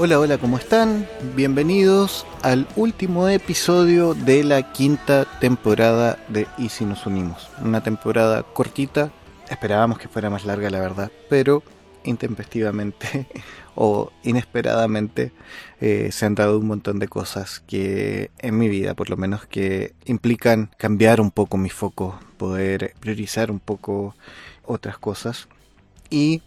Hola, hola, ¿cómo están? Bienvenidos al último episodio de la quinta temporada de Y si nos unimos. Una temporada cortita, esperábamos que fuera más larga la verdad, pero intempestivamente o inesperadamente eh, se han dado un montón de cosas que en mi vida por lo menos que implican cambiar un poco mi foco, poder priorizar un poco otras cosas y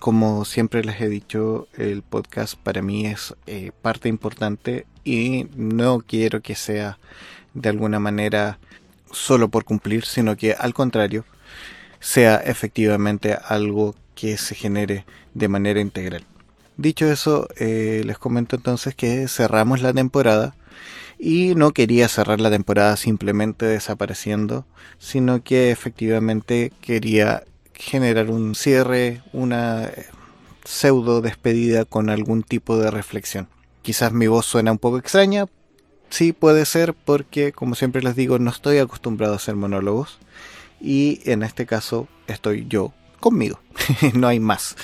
como siempre les he dicho, el podcast para mí es eh, parte importante y no quiero que sea de alguna manera solo por cumplir, sino que al contrario, sea efectivamente algo que se genere de manera integral. Dicho eso, eh, les comento entonces que cerramos la temporada y no quería cerrar la temporada simplemente desapareciendo, sino que efectivamente quería generar un cierre, una pseudo despedida con algún tipo de reflexión. Quizás mi voz suena un poco extraña, sí puede ser porque, como siempre les digo, no estoy acostumbrado a hacer monólogos y en este caso estoy yo conmigo, no hay más.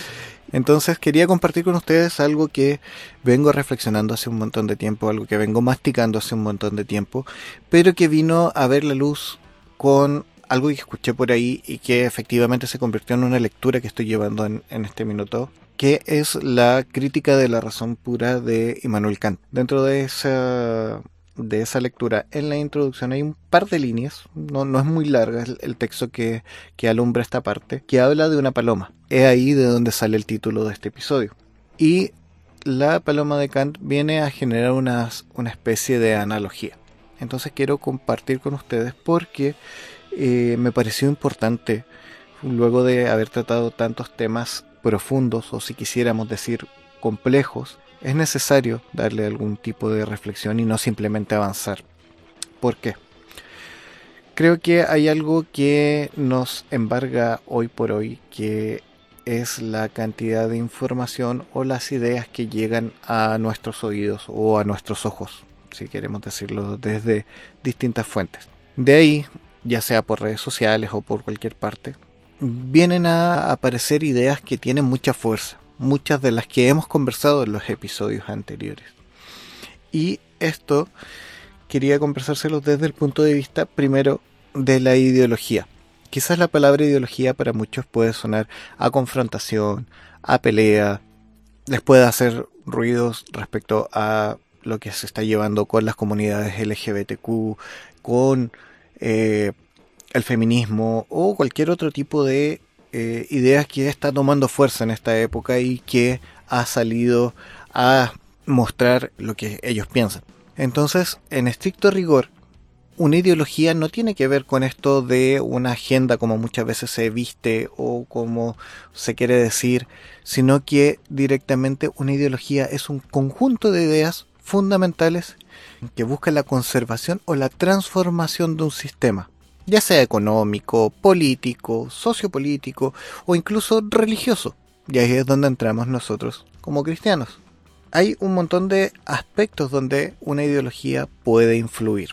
Entonces quería compartir con ustedes algo que vengo reflexionando hace un montón de tiempo, algo que vengo masticando hace un montón de tiempo, pero que vino a ver la luz con algo que escuché por ahí y que efectivamente se convirtió en una lectura que estoy llevando en, este minuto, que es la crítica de la razón pura de Immanuel Kant. Dentro de esa, de esa lectura, en la introducción hay un par de líneas, no, no es muy larga el, texto que, que alumbra esta parte, que habla de una paloma. Es ahí de donde sale el título de este episodio. Y la paloma de Kant viene a generar una, una especie de analogía. Entonces quiero compartir con ustedes porque eh, me pareció importante, luego de haber tratado tantos temas profundos, o si quisiéramos decir complejos, es necesario darle algún tipo de reflexión y no simplemente avanzar. ¿Por qué? Creo que hay algo que nos embarga hoy por hoy, que es la cantidad de información o las ideas que llegan a nuestros oídos o a nuestros ojos, si queremos decirlo, desde distintas fuentes. De ahí ya sea por redes sociales o por cualquier parte, vienen a aparecer ideas que tienen mucha fuerza, muchas de las que hemos conversado en los episodios anteriores. Y esto quería conversárselos desde el punto de vista primero de la ideología. Quizás la palabra ideología para muchos puede sonar a confrontación, a pelea, les puede hacer ruidos respecto a lo que se está llevando con las comunidades LGBTQ, con eh, el feminismo o cualquier otro tipo de eh, ideas que está tomando fuerza en esta época y que ha salido a mostrar lo que ellos piensan. Entonces, en estricto rigor, una ideología no tiene que ver con esto de una agenda como muchas veces se viste o como se quiere decir, sino que directamente una ideología es un conjunto de ideas fundamentales que busca la conservación o la transformación de un sistema, ya sea económico, político, sociopolítico o incluso religioso. Y ahí es donde entramos nosotros como cristianos. Hay un montón de aspectos donde una ideología puede influir.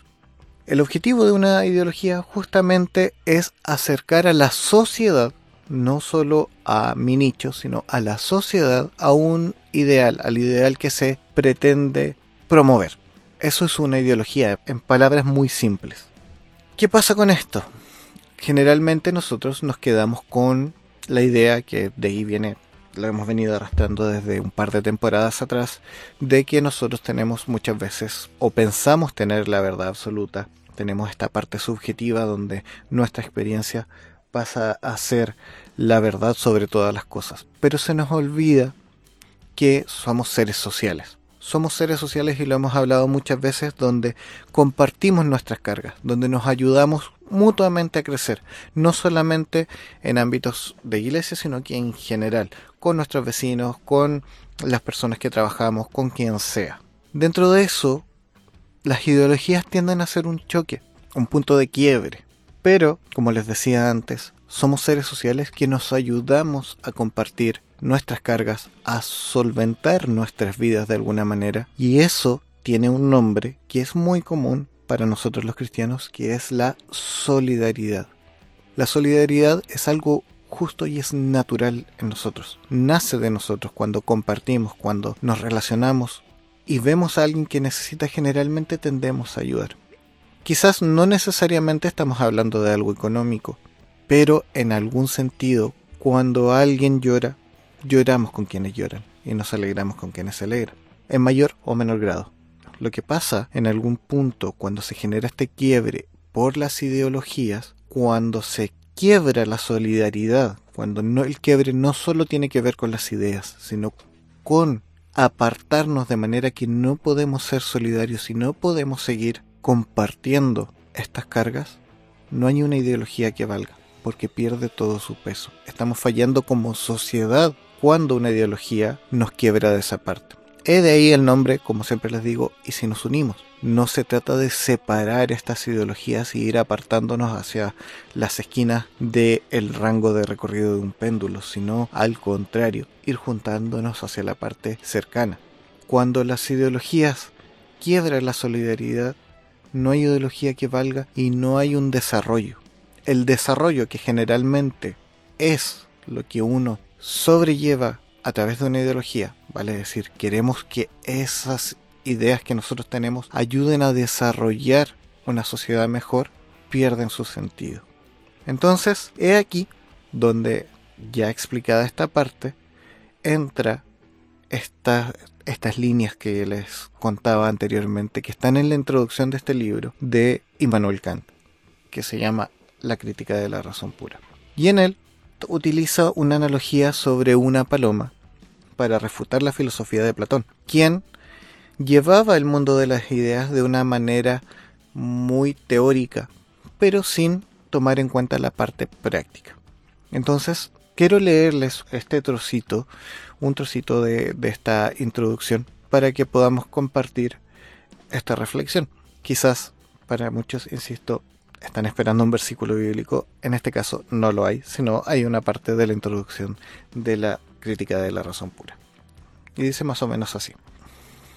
El objetivo de una ideología justamente es acercar a la sociedad, no solo a mi nicho, sino a la sociedad, a un ideal, al ideal que se pretende promover. Eso es una ideología, en palabras muy simples. ¿Qué pasa con esto? Generalmente nosotros nos quedamos con la idea que de ahí viene, lo hemos venido arrastrando desde un par de temporadas atrás, de que nosotros tenemos muchas veces o pensamos tener la verdad absoluta. Tenemos esta parte subjetiva donde nuestra experiencia pasa a ser la verdad sobre todas las cosas. Pero se nos olvida que somos seres sociales somos seres sociales y lo hemos hablado muchas veces donde compartimos nuestras cargas, donde nos ayudamos mutuamente a crecer, no solamente en ámbitos de iglesia, sino que en general, con nuestros vecinos, con las personas que trabajamos, con quien sea. Dentro de eso, las ideologías tienden a ser un choque, un punto de quiebre. Pero, como les decía antes, somos seres sociales que nos ayudamos a compartir nuestras cargas, a solventar nuestras vidas de alguna manera. Y eso tiene un nombre que es muy común para nosotros los cristianos, que es la solidaridad. La solidaridad es algo justo y es natural en nosotros. Nace de nosotros cuando compartimos, cuando nos relacionamos y vemos a alguien que necesita generalmente tendemos a ayudar. Quizás no necesariamente estamos hablando de algo económico, pero en algún sentido, cuando alguien llora, lloramos con quienes lloran y nos alegramos con quienes se alegran, en mayor o menor grado. Lo que pasa en algún punto cuando se genera este quiebre por las ideologías, cuando se quiebra la solidaridad, cuando no, el quiebre no solo tiene que ver con las ideas, sino con apartarnos de manera que no podemos ser solidarios y no podemos seguir compartiendo estas cargas, no hay una ideología que valga, porque pierde todo su peso. Estamos fallando como sociedad cuando una ideología nos quiebra de esa parte. He de ahí el nombre, como siempre les digo, y si nos unimos. No se trata de separar estas ideologías y ir apartándonos hacia las esquinas del el rango de recorrido de un péndulo, sino al contrario, ir juntándonos hacia la parte cercana. Cuando las ideologías quiebran la solidaridad, no hay ideología que valga y no hay un desarrollo. El desarrollo que generalmente es lo que uno sobrelleva a través de una ideología, vale decir, queremos que esas ideas que nosotros tenemos ayuden a desarrollar una sociedad mejor, pierden su sentido. Entonces, he aquí donde, ya explicada esta parte, entra estas líneas que les contaba anteriormente, que están en la introducción de este libro de Immanuel Kant, que se llama La crítica de la razón pura. Y en él utiliza una analogía sobre una paloma para refutar la filosofía de Platón, quien llevaba el mundo de las ideas de una manera muy teórica, pero sin tomar en cuenta la parte práctica. Entonces, quiero leerles este trocito, un trocito de, de esta introducción, para que podamos compartir esta reflexión. Quizás para muchos, insisto, están esperando un versículo bíblico, en este caso no lo hay, sino hay una parte de la introducción de la crítica de la razón pura. Y dice más o menos así.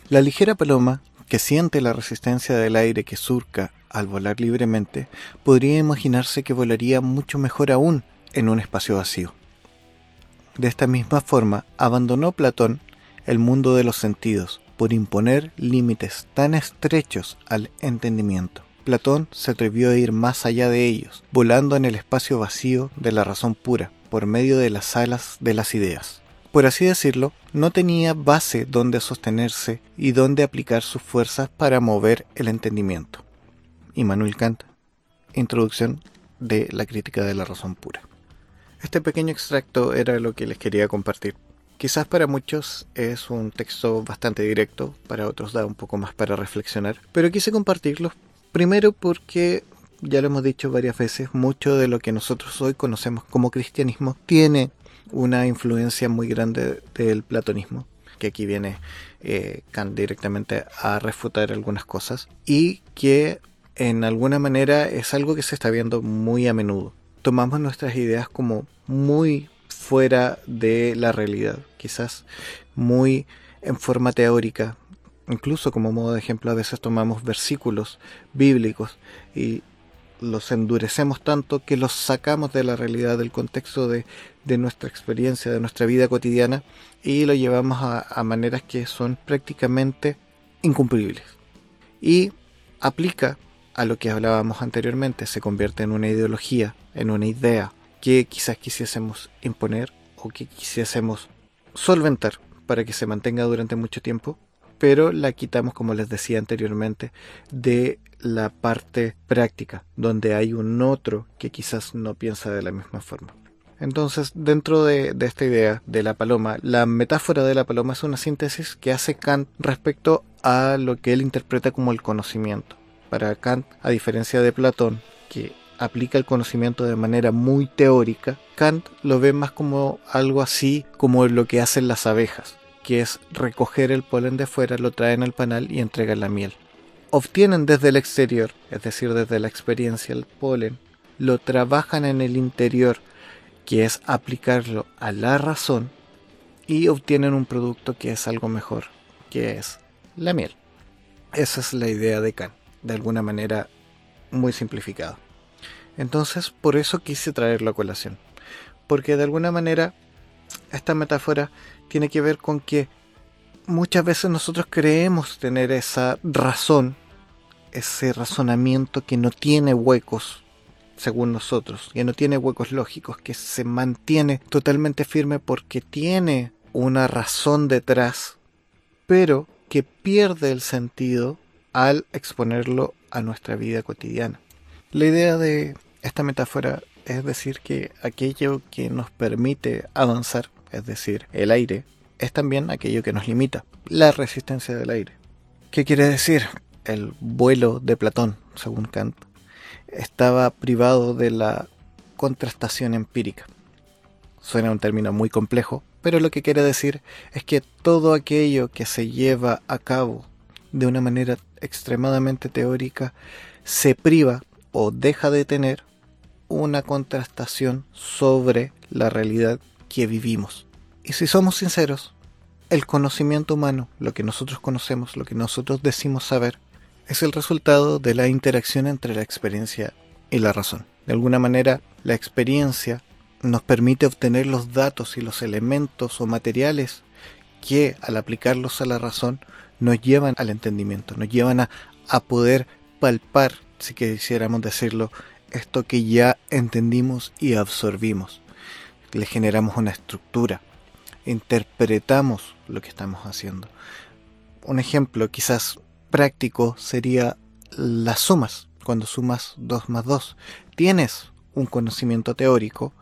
La ligera paloma, que siente la resistencia del aire que surca al volar libremente, podría imaginarse que volaría mucho mejor aún en un espacio vacío. De esta misma forma, abandonó Platón el mundo de los sentidos por imponer límites tan estrechos al entendimiento. Platón se atrevió a ir más allá de ellos, volando en el espacio vacío de la razón pura, por medio de las alas de las ideas. Por así decirlo, no tenía base donde sostenerse y donde aplicar sus fuerzas para mover el entendimiento. Immanuel Kant, Introducción de la crítica de la razón pura. Este pequeño extracto era lo que les quería compartir. Quizás para muchos es un texto bastante directo, para otros da un poco más para reflexionar, pero quise compartirlo Primero porque, ya lo hemos dicho varias veces, mucho de lo que nosotros hoy conocemos como cristianismo tiene una influencia muy grande del platonismo, que aquí viene eh, Kant directamente a refutar algunas cosas, y que en alguna manera es algo que se está viendo muy a menudo. Tomamos nuestras ideas como muy fuera de la realidad, quizás muy en forma teórica, incluso como modo de ejemplo, a veces tomamos versículos bíblicos y los endurecemos tanto que los sacamos de la realidad, del contexto de, nuestra experiencia, de nuestra vida cotidiana y lo llevamos a, maneras que son prácticamente incumplibles. Y aplica a lo que hablábamos anteriormente, se convierte en una ideología, en una idea que quizás quisiésemos imponer o que quisiésemos solventar para que se mantenga durante mucho tiempo pero la quitamos, como les decía anteriormente, de la parte práctica, donde hay un otro que quizás no piensa de la misma forma. Entonces, dentro de, esta idea de la paloma, la metáfora de la paloma es una síntesis que hace Kant respecto a lo que él interpreta como el conocimiento. Para Kant, a diferencia de Platón, que aplica el conocimiento de manera muy teórica, Kant lo ve más como algo así como lo que hacen las abejas que es recoger el polen de fuera, lo traen al panal y entregan la miel. Obtienen desde el exterior, es decir, desde la experiencia, el polen, lo trabajan en el interior, que es aplicarlo a la razón, y obtienen un producto que es algo mejor, que es la miel. Esa es la idea de Kant, de alguna manera muy simplificada. Entonces, por eso quise traerlo a colación, porque de alguna manera esta metáfora tiene que ver con que muchas veces nosotros creemos tener esa razón, ese razonamiento que no tiene huecos según nosotros, que no tiene huecos lógicos, que se mantiene totalmente firme porque tiene una razón detrás, pero que pierde el sentido al exponerlo a nuestra vida cotidiana. La idea de esta metáfora es decir que aquello que nos permite avanzar, es decir, el aire, es también aquello que nos limita, la resistencia del aire. ¿Qué quiere decir? El vuelo de Platón, según Kant, estaba privado de la contrastación empírica. Suena un término muy complejo, pero lo que quiere decir es que todo aquello que se lleva a cabo de una manera extremadamente teórica se priva o deja de tener una contrastación sobre la realidad que vivimos. Y si somos sinceros, el conocimiento humano, lo que nosotros conocemos, lo que nosotros decimos saber, es el resultado de la interacción entre la experiencia y la razón. De alguna manera, la experiencia nos permite obtener los datos y los elementos o materiales que al aplicarlos a la razón nos llevan al entendimiento, nos llevan a, a poder palpar, si quisiéramos decirlo, esto que ya entendimos y absorbimos. Le generamos una estructura, interpretamos lo que estamos haciendo. Un ejemplo quizás práctico sería las sumas. Cuando sumas 2 más 2, tienes un conocimiento teórico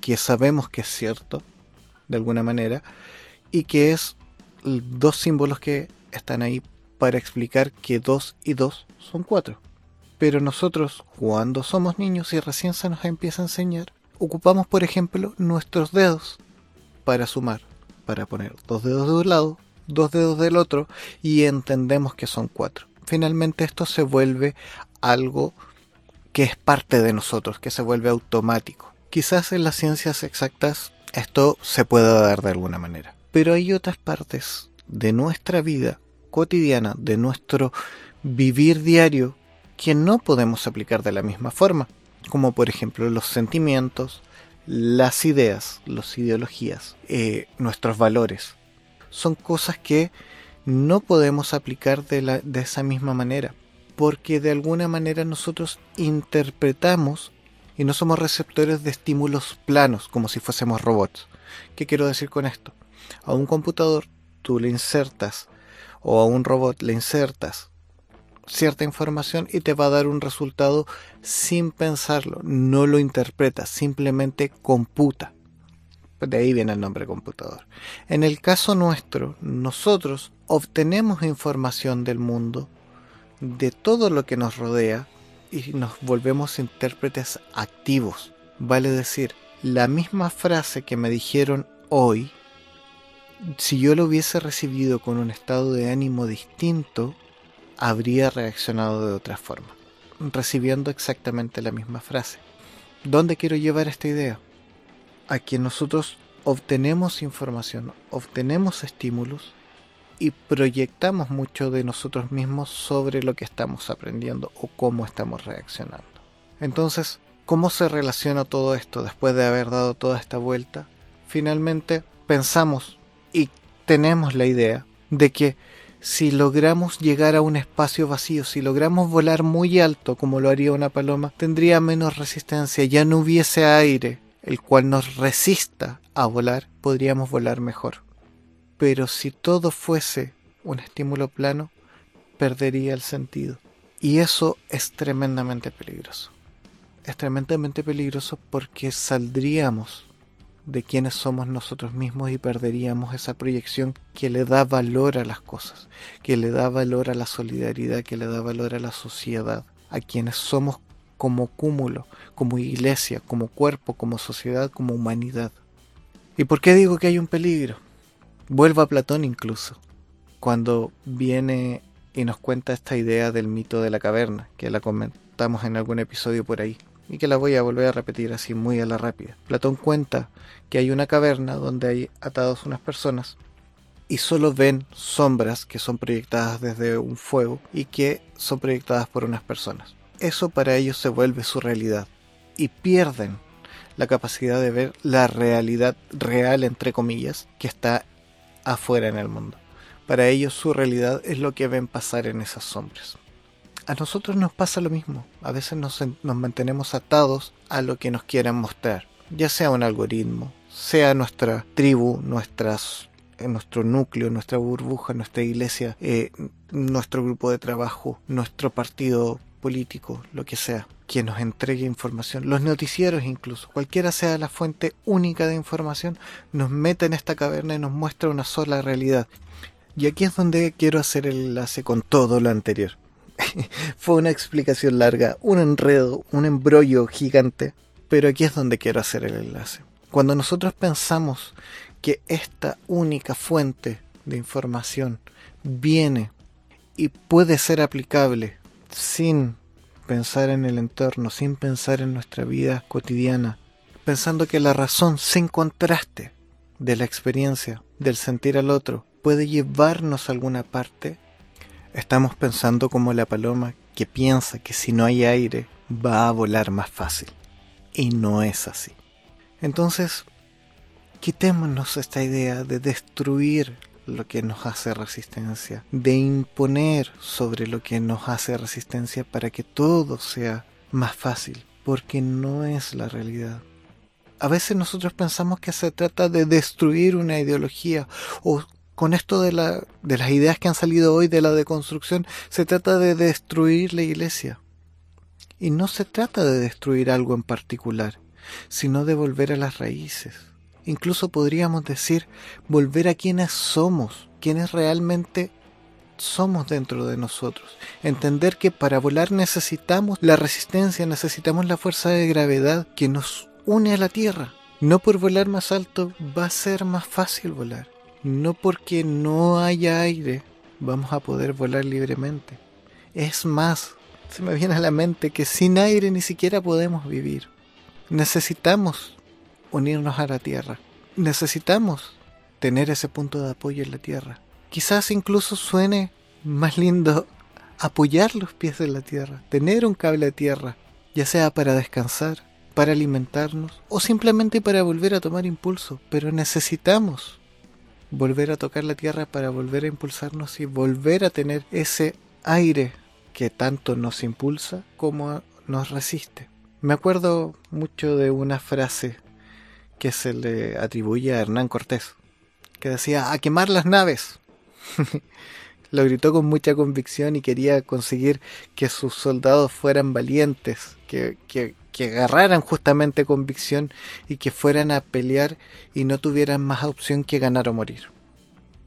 que sabemos que es cierto, de alguna manera, y que es dos símbolos que están ahí para explicar que 2 y 2 son 4. Pero nosotros, cuando somos niños y recién se nos empieza a enseñar, ocupamos, por ejemplo, nuestros dedos para sumar, para poner dos dedos de un lado, dos dedos del otro y entendemos que son cuatro. Finalmente esto se vuelve algo que es parte de nosotros, que se vuelve automático. Quizás en las ciencias exactas esto se pueda dar de alguna manera, pero hay otras partes de nuestra vida cotidiana, de nuestro vivir diario, que no podemos aplicar de la misma forma, como por ejemplo los sentimientos, las ideas, las ideologías, eh, nuestros valores. Son cosas que no podemos aplicar de, la, de esa misma manera, porque de alguna manera nosotros interpretamos y no somos receptores de estímulos planos, como si fuésemos robots. ¿Qué quiero decir con esto? A un computador tú le insertas, o a un robot le insertas cierta información y te va a dar un resultado sin pensarlo, no lo interpreta, simplemente computa. De ahí viene el nombre computador. En el caso nuestro, nosotros obtenemos información del mundo, de todo lo que nos rodea, y nos volvemos intérpretes activos. Vale decir, la misma frase que me dijeron hoy, si yo lo hubiese recibido con un estado de ánimo distinto, habría reaccionado de otra forma, recibiendo exactamente la misma frase. ¿Dónde quiero llevar esta idea? A que nosotros obtenemos información, obtenemos estímulos y proyectamos mucho de nosotros mismos sobre lo que estamos aprendiendo o cómo estamos reaccionando. Entonces, ¿cómo se relaciona todo esto después de haber dado toda esta vuelta? Finalmente pensamos y tenemos la idea de que si logramos llegar a un espacio vacío, si logramos volar muy alto como lo haría una paloma, tendría menos resistencia, ya no hubiese aire, el cual nos resista a volar, podríamos volar mejor. Pero si todo fuese un estímulo plano, perdería el sentido. Y eso es tremendamente peligroso. Es tremendamente peligroso porque saldríamos de quienes somos nosotros mismos y perderíamos esa proyección que le da valor a las cosas, que le da valor a la solidaridad, que le da valor a la sociedad, a quienes somos como cúmulo, como iglesia, como cuerpo, como sociedad, como humanidad. ¿Y por qué digo que hay un peligro? Vuelvo a Platón incluso, cuando viene y nos cuenta esta idea del mito de la caverna, que la comentamos en algún episodio por ahí y que la voy a volver a repetir así muy a la rápida. Platón cuenta que hay una caverna donde hay atados unas personas y solo ven sombras que son proyectadas desde un fuego y que son proyectadas por unas personas. Eso para ellos se vuelve su realidad y pierden la capacidad de ver la realidad real, entre comillas, que está afuera en el mundo. Para ellos su realidad es lo que ven pasar en esas sombras. A nosotros nos pasa lo mismo. A veces nos, nos mantenemos atados a lo que nos quieren mostrar, ya sea un algoritmo, sea nuestra tribu, nuestras en nuestro núcleo, nuestra burbuja, nuestra iglesia, eh, nuestro grupo de trabajo, nuestro partido político, lo que sea, que nos entregue información, los noticieros incluso, cualquiera sea la fuente única de información, nos mete en esta caverna y nos muestra una sola realidad. Y aquí es donde quiero hacer el enlace con todo lo anterior. Fue una explicación larga, un enredo, un embrollo gigante, pero aquí es donde quiero hacer el enlace. Cuando nosotros pensamos que esta única fuente de información viene y puede ser aplicable sin pensar en el entorno, sin pensar en nuestra vida cotidiana, pensando que la razón sin contraste de la experiencia, del sentir al otro, puede llevarnos a alguna parte, estamos pensando como la paloma que piensa que si no hay aire va a volar más fácil. Y no es así. Entonces, Quitémonos esta idea de destruir lo que nos hace resistencia, de imponer sobre lo que nos hace resistencia para que todo sea más fácil, porque no es la realidad. A veces nosotros pensamos que se trata de destruir una ideología o con esto de, la, de las ideas que han salido hoy de la deconstrucción, se trata de destruir la iglesia. Y no se trata de destruir algo en particular, sino de volver a las raíces incluso podríamos decir volver a quienes somos, quienes realmente somos dentro de nosotros. Entender que para volar necesitamos la resistencia, necesitamos la fuerza de gravedad que nos une a la Tierra. No por volar más alto va a ser más fácil volar. No porque no haya aire vamos a poder volar libremente. Es más, se me viene a la mente que sin aire ni siquiera podemos vivir. Necesitamos unirnos a la tierra. Necesitamos tener ese punto de apoyo en la tierra. Quizás incluso suene más lindo apoyar los pies en la tierra, tener un cable de tierra, ya sea para descansar, para alimentarnos o simplemente para volver a tomar impulso, pero necesitamos volver a tocar la tierra para volver a impulsarnos y volver a tener ese aire que tanto nos impulsa como nos resiste. Me acuerdo mucho de una frase que se le atribuye a Hernán Cortés, que decía a quemar las naves. Lo gritó con mucha convicción y quería conseguir que sus soldados fueran valientes, que, que, que agarraran justamente convicción y que fueran a pelear y no tuvieran más opción que ganar o morir.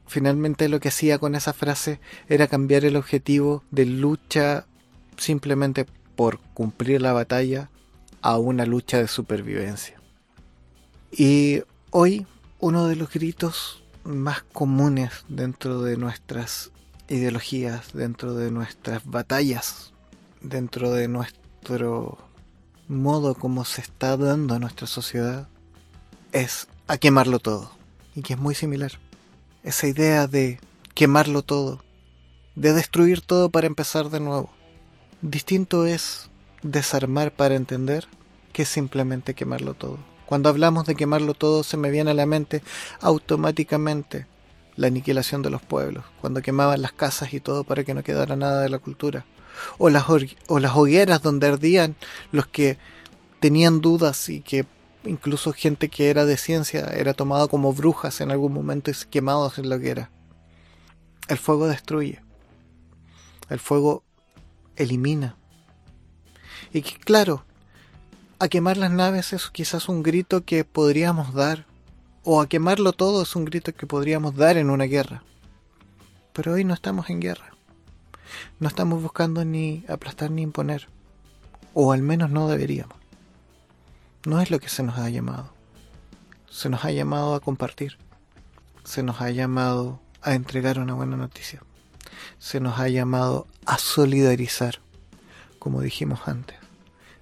Finalmente lo que hacía con esa frase era cambiar el objetivo de lucha simplemente por cumplir la batalla a una lucha de supervivencia. Y hoy uno de los gritos más comunes dentro de nuestras ideologías, dentro de nuestras batallas, dentro de nuestro modo como se está dando a nuestra sociedad, es a quemarlo todo. Y que es muy similar. Esa idea de quemarlo todo, de destruir todo para empezar de nuevo. Distinto es desarmar para entender que simplemente quemarlo todo. Cuando hablamos de quemarlo todo se me viene a la mente automáticamente la aniquilación de los pueblos, cuando quemaban las casas y todo para que no quedara nada de la cultura. O las, hogueras donde ardían los que tenían dudas y que incluso gente que era de ciencia era tomado como brujas en algún momento y quemados en la hoguera. El fuego destruye. El fuego elimina. Y que claro, a quemar las naves es quizás un grito que podríamos dar, o a quemarlo todo es un grito que podríamos dar en una guerra. Pero hoy no estamos en guerra. No estamos buscando ni aplastar ni imponer. O al menos no deberíamos. No es lo que se nos ha llamado. Se nos ha llamado a compartir. Se nos ha llamado a entregar una buena noticia. Se nos ha llamado a solidarizar, como dijimos antes.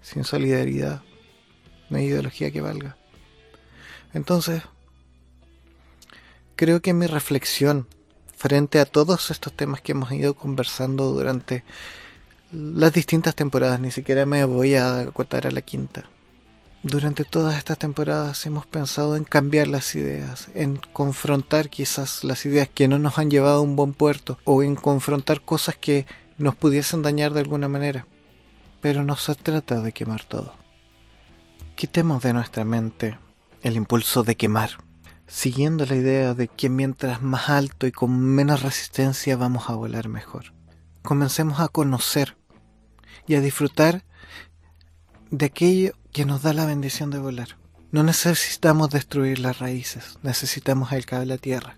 Sin solidaridad no hay ideología que valga. Entonces, creo que mi reflexión frente a todos estos temas que hemos ido conversando durante las distintas temporadas, ni siquiera me voy a acotar a la quinta, Durante todas estas temporadas hemos pensado en cambiar las ideas, en confrontar quizás las ideas que no nos han llevado a un buen puerto o en confrontar cosas que nos pudiesen dañar de alguna manera. Pero no se trata de quemar todo. Quitemos de nuestra mente el impulso de quemar, siguiendo la idea de que mientras más alto y con menos resistencia vamos a volar mejor. Comencemos a conocer y a disfrutar de aquello que nos da la bendición de volar. No necesitamos destruir las raíces, necesitamos el cable a tierra.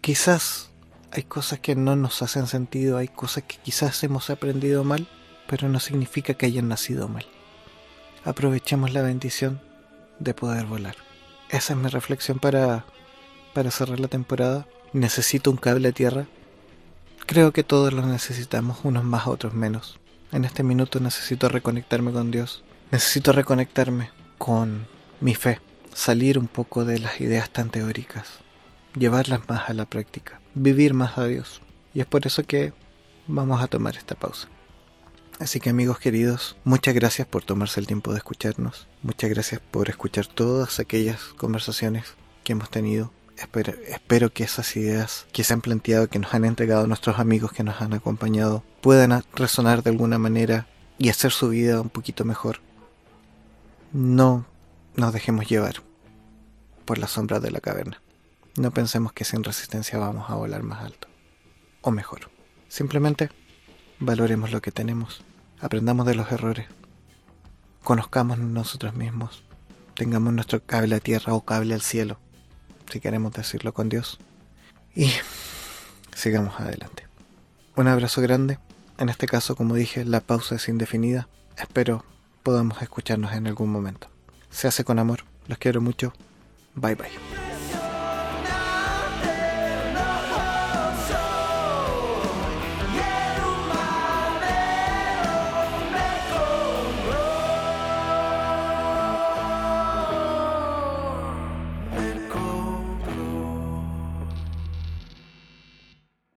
Quizás hay cosas que no nos hacen sentido, hay cosas que quizás hemos aprendido mal, pero no significa que hayan nacido mal. Aprovechemos la bendición de poder volar. Esa es mi reflexión para, para cerrar la temporada. Necesito un cable a tierra. Creo que todos lo necesitamos, unos más, otros menos. En este minuto necesito reconectarme con Dios. Necesito reconectarme con mi fe. Salir un poco de las ideas tan teóricas. Llevarlas más a la práctica. Vivir más a Dios. Y es por eso que vamos a tomar esta pausa. Así que amigos queridos, muchas gracias por tomarse el tiempo de escucharnos. Muchas gracias por escuchar todas aquellas conversaciones que hemos tenido. Espero, espero que esas ideas que se han planteado, que nos han entregado nuestros amigos que nos han acompañado, puedan resonar de alguna manera y hacer su vida un poquito mejor. No nos dejemos llevar por la sombra de la caverna. No pensemos que sin resistencia vamos a volar más alto. O mejor. Simplemente valoremos lo que tenemos. Aprendamos de los errores, conozcamos nosotros mismos, tengamos nuestro cable a tierra o cable al cielo, si queremos decirlo con Dios, y sigamos adelante. Un abrazo grande, en este caso como dije la pausa es indefinida, espero podamos escucharnos en algún momento. Se hace con amor, los quiero mucho, bye bye.